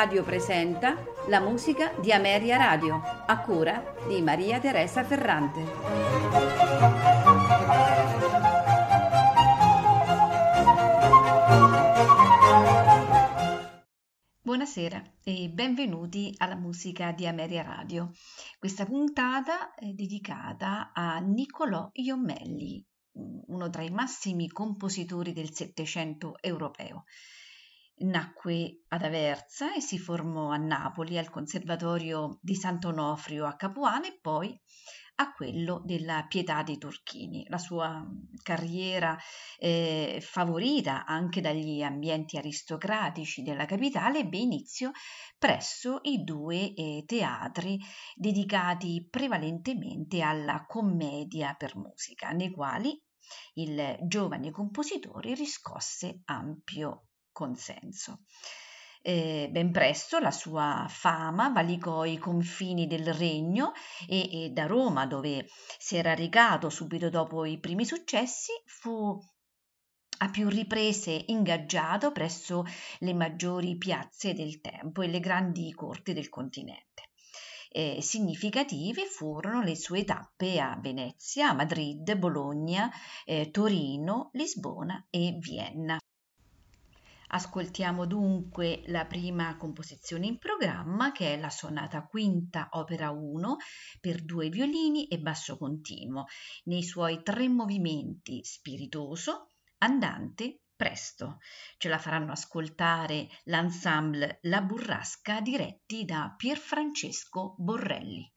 Radio presenta la musica di Ameria Radio, a cura di Maria Teresa Ferrante. Buonasera e benvenuti alla musica di Ameria Radio. Questa puntata è dedicata a Niccolò Iomelli, uno tra i massimi compositori del Settecento europeo. Nacque ad Aversa e si formò a Napoli al Conservatorio di Sant'Onofrio a Capuano e poi a quello della Pietà dei Turchini. La sua carriera eh, favorita anche dagli ambienti aristocratici della capitale ebbe inizio presso i due eh, teatri dedicati prevalentemente alla commedia per musica, nei quali il giovane compositore riscosse ampio consenso. Eh, ben presto la sua fama valicò i confini del regno e, e da Roma, dove si era recato subito dopo i primi successi, fu a più riprese ingaggiato presso le maggiori piazze del tempo e le grandi corti del continente. Eh, significative furono le sue tappe a Venezia, Madrid, Bologna, eh, Torino, Lisbona e Vienna. Ascoltiamo dunque la prima composizione in programma che è la sonata quinta opera 1 per due violini e basso continuo nei suoi tre movimenti spiritoso, andante, presto. Ce la faranno ascoltare l'ensemble La Burrasca diretti da Pierfrancesco Borrelli.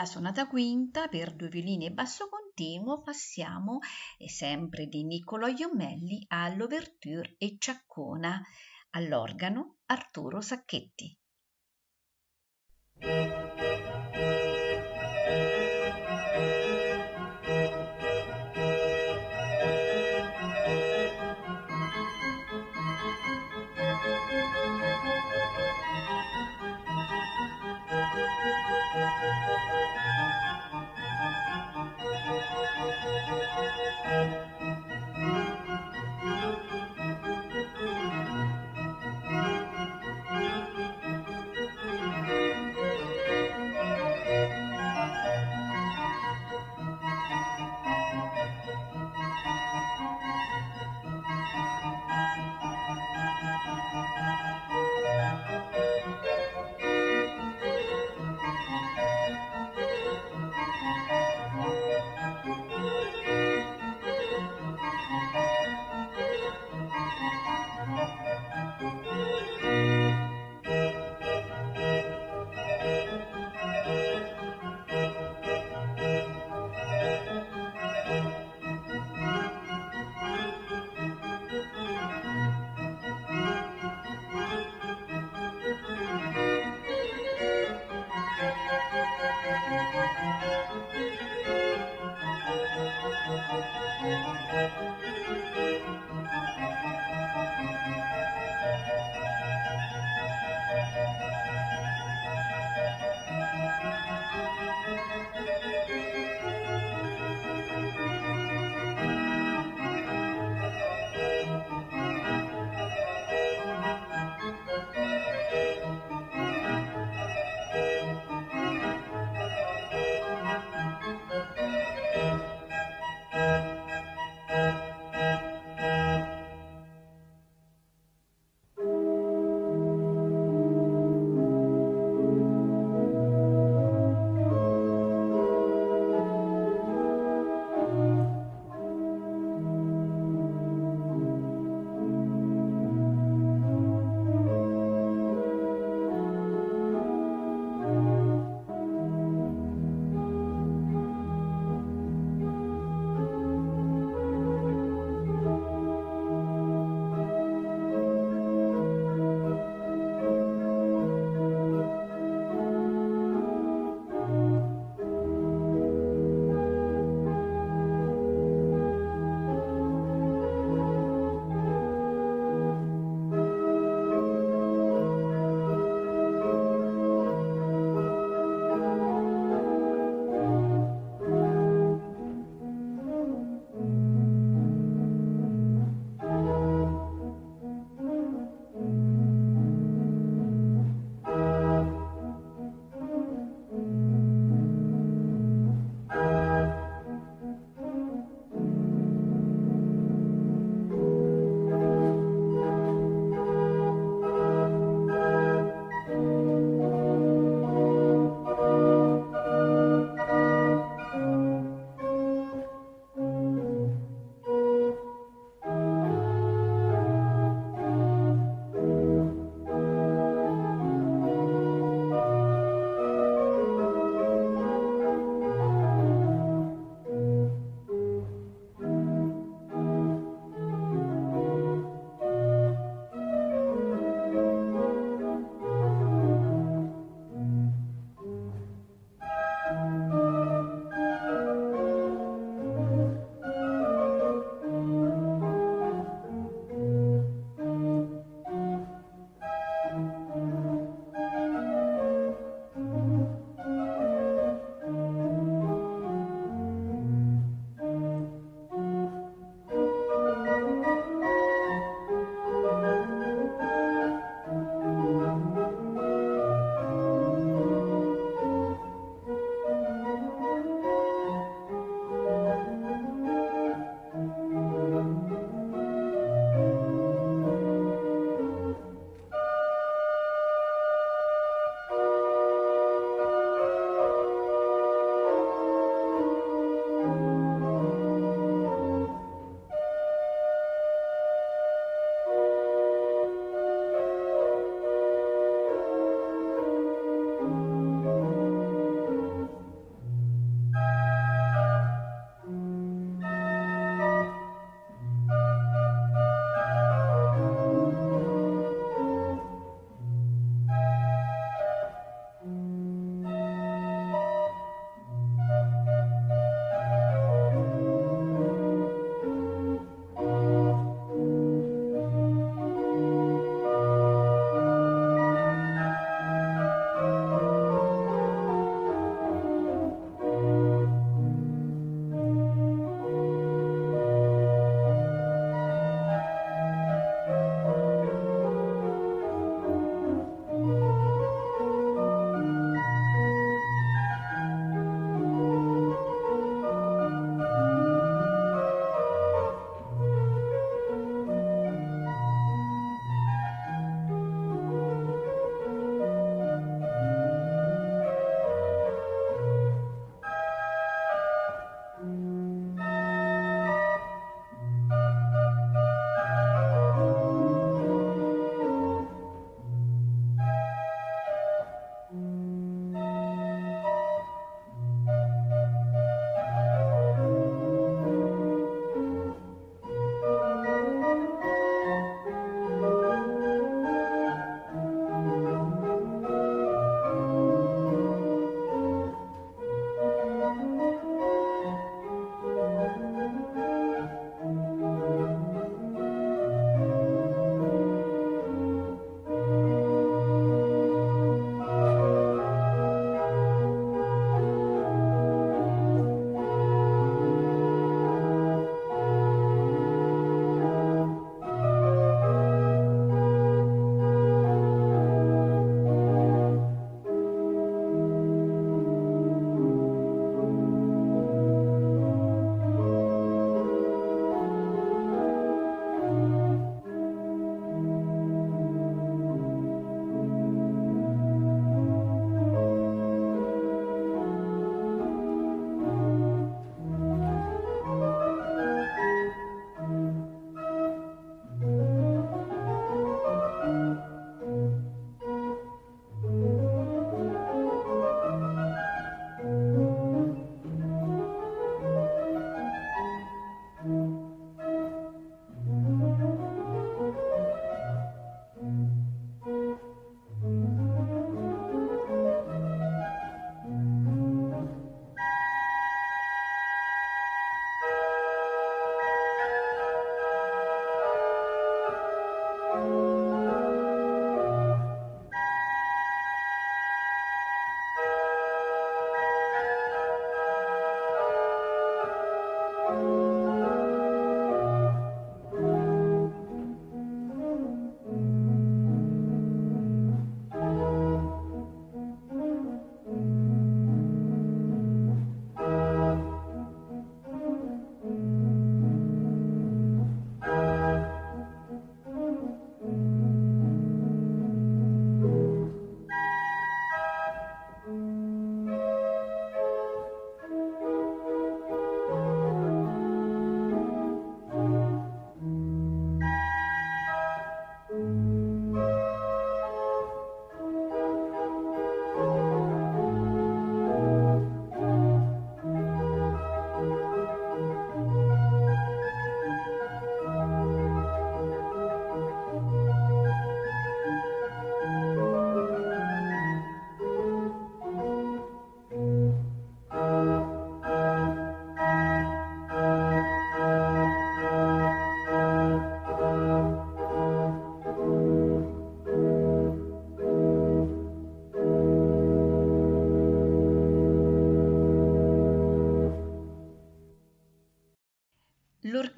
La sonata quinta per due violini e basso continuo passiamo, sempre di Niccolò Iomelli, all'Ouverture e Ciaccona, all'organo Arturo Sacchetti.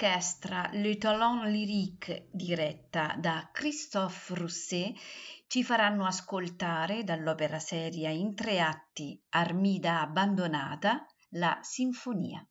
L'orchestra Le Talent Lyrique diretta da Christophe Rousset ci faranno ascoltare dall'opera seria in tre atti Armida abbandonata la sinfonia.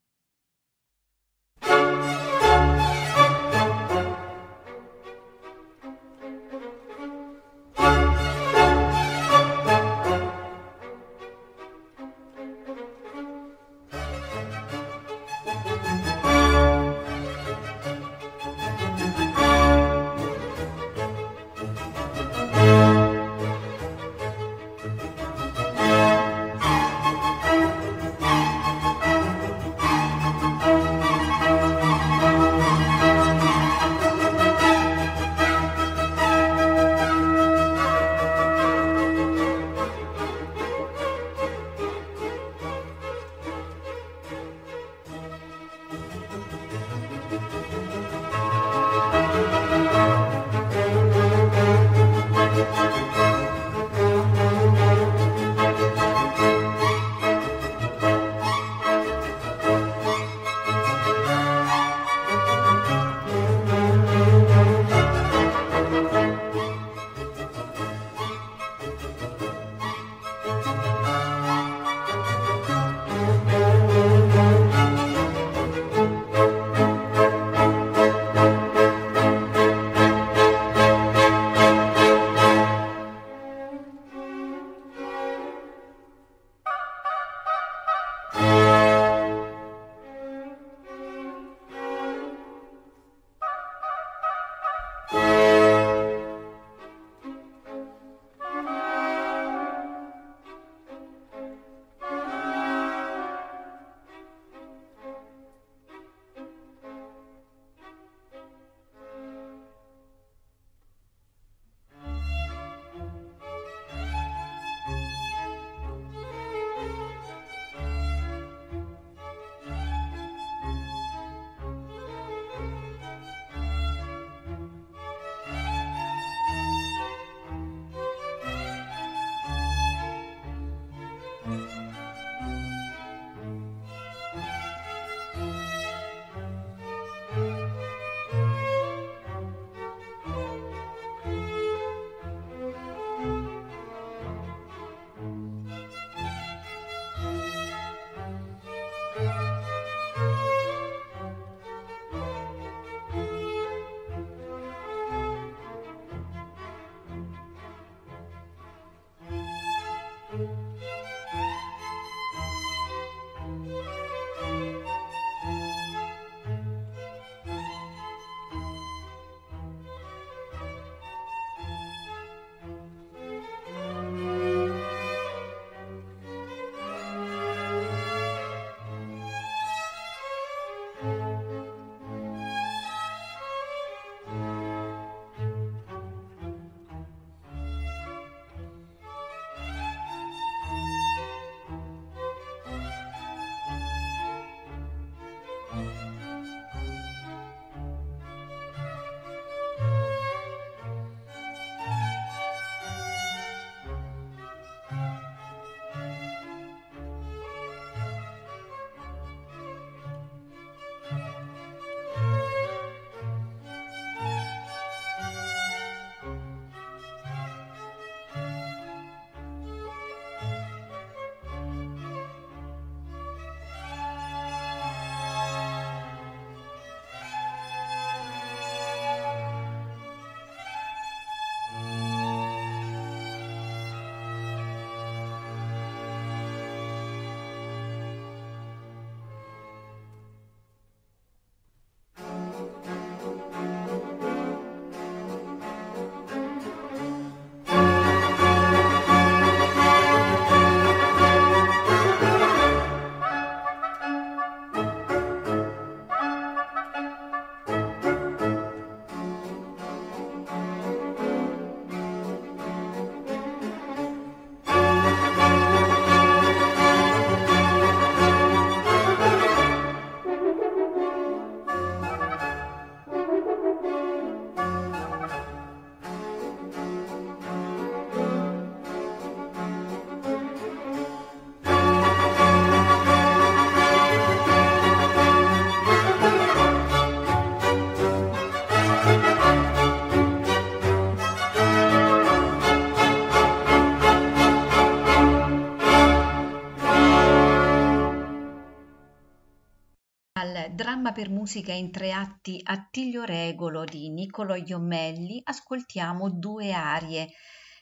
Per musica in tre atti Attilio Regolo di Niccolò Iommelli ascoltiamo due arie,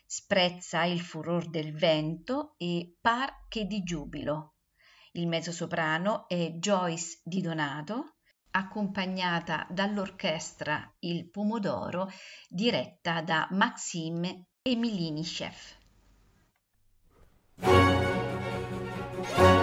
Sprezza il furor del vento e Par che di giubilo. Il mezzosoprano è Joyce Di Donato, accompagnata dall'orchestra Il Pomodoro, diretta da Maxime Emilini-Chef. Ascoltiamo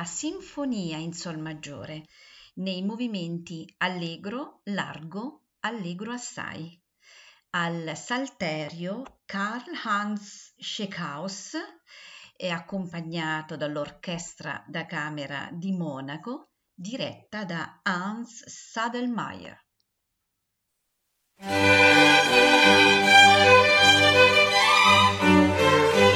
la sinfonia in sol maggiore nei movimenti allegro, largo, allegro assai. Al salterio Karl Hans Schekaus è accompagnato dall'orchestra da camera di Monaco diretta da Hans Sadelmayer. thank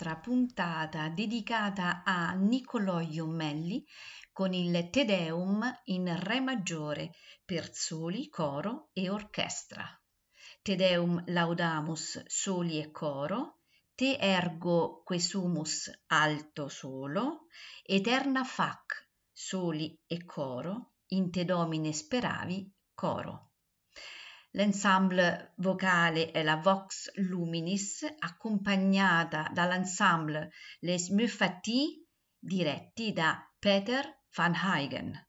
nostra puntata dedicata a Niccolò Iommelli con il Te Deum in Re maggiore per soli, coro e orchestra. Te Deum laudamus soli e coro, Te ergo quesumus alto solo, Eterna fac soli e coro, in Te Domine speravi coro. L'ensemble vocale è la Vox Luminis, accompagnata dall'ensemble Les Muffati, diretti da Peter van Huygen.